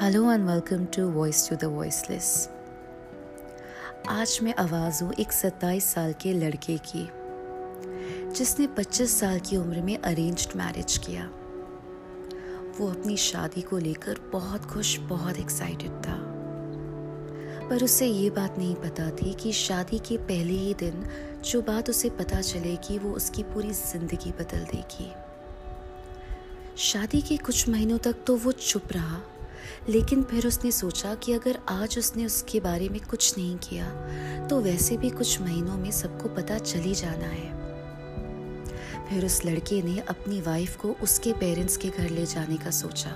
Hello and welcome to voice to the voiceless आज मैं आवाज़ हूँ एक सत्ताईस साल के लड़के की, जिसने 25 साल की उम्र में अरेंज्ड मैरिज किया। वो अपनी शादी को लेकर बहुत खुश, बहुत एक्साइटेड था। पर उसे ये बात नहीं पता थी कि शादी के पहले ही दिन जो बात उसे पता चलेगी वो उसकी पूरी ज़िंदगी बदल देगी। शादी के कुछ महीनों तक तो वो चुप रहा। लेकिन फिर उसने सोचा कि अगर आज उसने उसके बारे में कुछ नहीं किया तो वैसे भी कुछ महीनों में सबको पता चली जाना है। फिर उस लड़के ने अपनी वाइफ को उसके पेरेंट्स के घर ले जाने का सोचा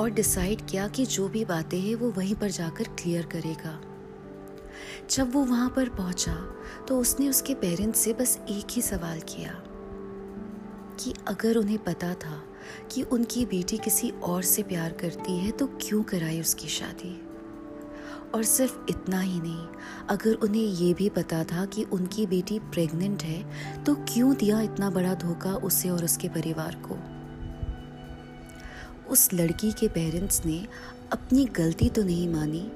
और डिसाइड किया कि जो भी बातें हैं वो वहीं पर जाकर क्लियर करेगा। जब वो वहाँ पर पहुँचा तो उसने उसके पेरेंट्स से बस एक ही सवाल किया। कि अगर उन्हें पता था कि उनकी बेटी किसी और से प्यार करती है तो क्यों कराई उसकी शादी? और सिर्फ़ इतना ही नहीं, अगर उन्हें ये भी पता था कि उनकी बेटी प्रेग्नेंट है तो क्यों दिया इतना बड़ा धोखा उसे और उसके परिवार को? उस लड़की के पेरेंट्स ने अपनी गलती तो नहीं मानी,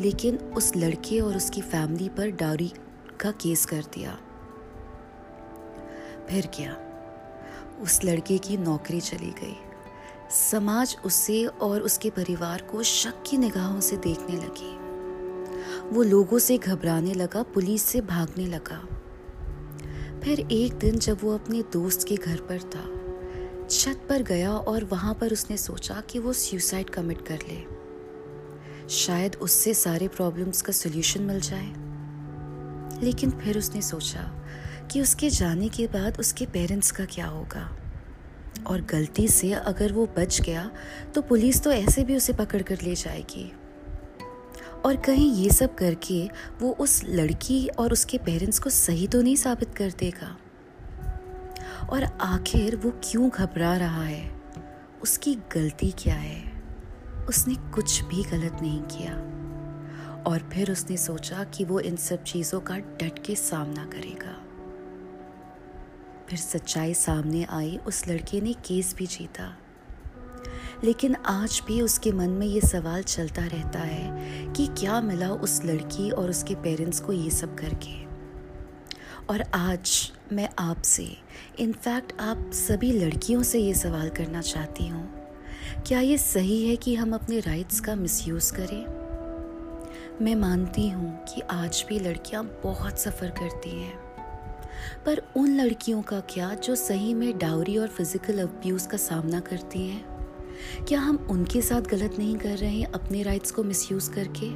लेकिन उस लड़के और उसकी फैमिली पर डाउरी का केस कर दिया। फिर क्या? उस लड़के की नौकरी चली गई। समाज उसे और उसके परिवार को शक की निगाहों से देखने लगी। वो लोगों से घबराने लगा, पुलिस से भागने लगा। फिर एक दिन जब वो अपने दोस्त के घर पर था, छत पर गया और वहाँ पर उसने सोचा कि वो सुसाइड कमिट कर ले। शायद उससे सारे प्रॉब्लम्स का सोल्यूशन मिल जाए। लेकिन फिर उसने सोचा कि उसके जाने के बाद उसके पेरेंट्स का क्या होगा। और गलती से अगर वो बच गया तो पुलिस तो ऐसे भी उसे पकड़ कर ले जाएगी। और कहीं ये सब करके वो उस लड़की और उसके पेरेंट्स को सही तो नहीं साबित कर देगा। और आखिर वो क्यों घबरा रहा है? उसकी गलती क्या है? उसने कुछ भी गलत नहीं किया। और फिर उसने सोचा कि वो इन सब चीज़ों का डट के सामना करेगा। फिर सच्चाई सामने आई, उस लड़के ने केस भी जीता। लेकिन आज भी उसके मन में ये सवाल चलता रहता है कि क्या मिला उस लड़की और उसके पेरेंट्स को ये सब करके। और आज मैं आपसे, इनफैक्ट आप सभी लड़कियों से ये सवाल करना चाहती हूँ। क्या ये सही है कि हम अपने राइट्स का मिसयूज़ करें? मैं मानती हूँ कि आज भी लड़कियाँ बहुत सफ़र करती हैं। पर उन लड़कियों का क्या जो सही में डाउरी और फ़िज़िकल अब्यूज़ का सामना करती हैं? क्या हम उनके साथ गलत नहीं कर रहे हैं अपने राइट्स को मिसयूज़ करके?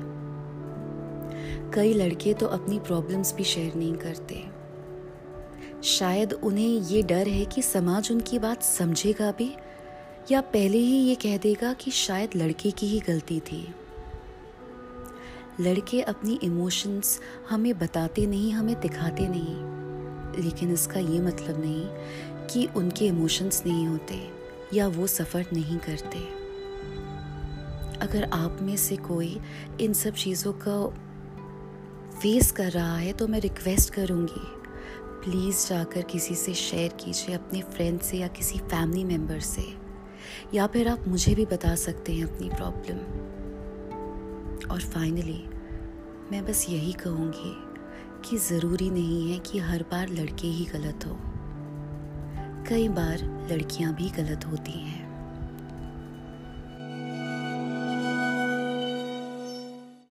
कई लड़के तो अपनी प्रॉब्लम्स भी शेयर नहीं करते। शायद उन्हें ये डर है कि समाज उनकी बात समझेगा भी, या पहले ही ये कह देगा कि शायद लड़के की ही गलती थी। लड़के अपनी इमोशंस हमें बताते नहीं, हमें दिखाते नहीं। लेकिन इसका ये मतलब नहीं कि उनके इमोशंस नहीं होते या वो सफ़र नहीं करते। अगर आप में से कोई इन सब चीज़ों का फेस कर रहा है तो मैं रिक्वेस्ट करूँगी प्लीज़ जाकर किसी से शेयर कीजिए अपने फ्रेंड से या किसी फैमिली मेंबर से। या फिर आप मुझे भी बता सकते हैं अपनी प्रॉब्लम और फाइनली मैं बस यही कहूँगी कि ज़रूरी नहीं है कि हर बार लड़के ही गलत हो। कई बार लड़कियाँ भी गलत होती हैं।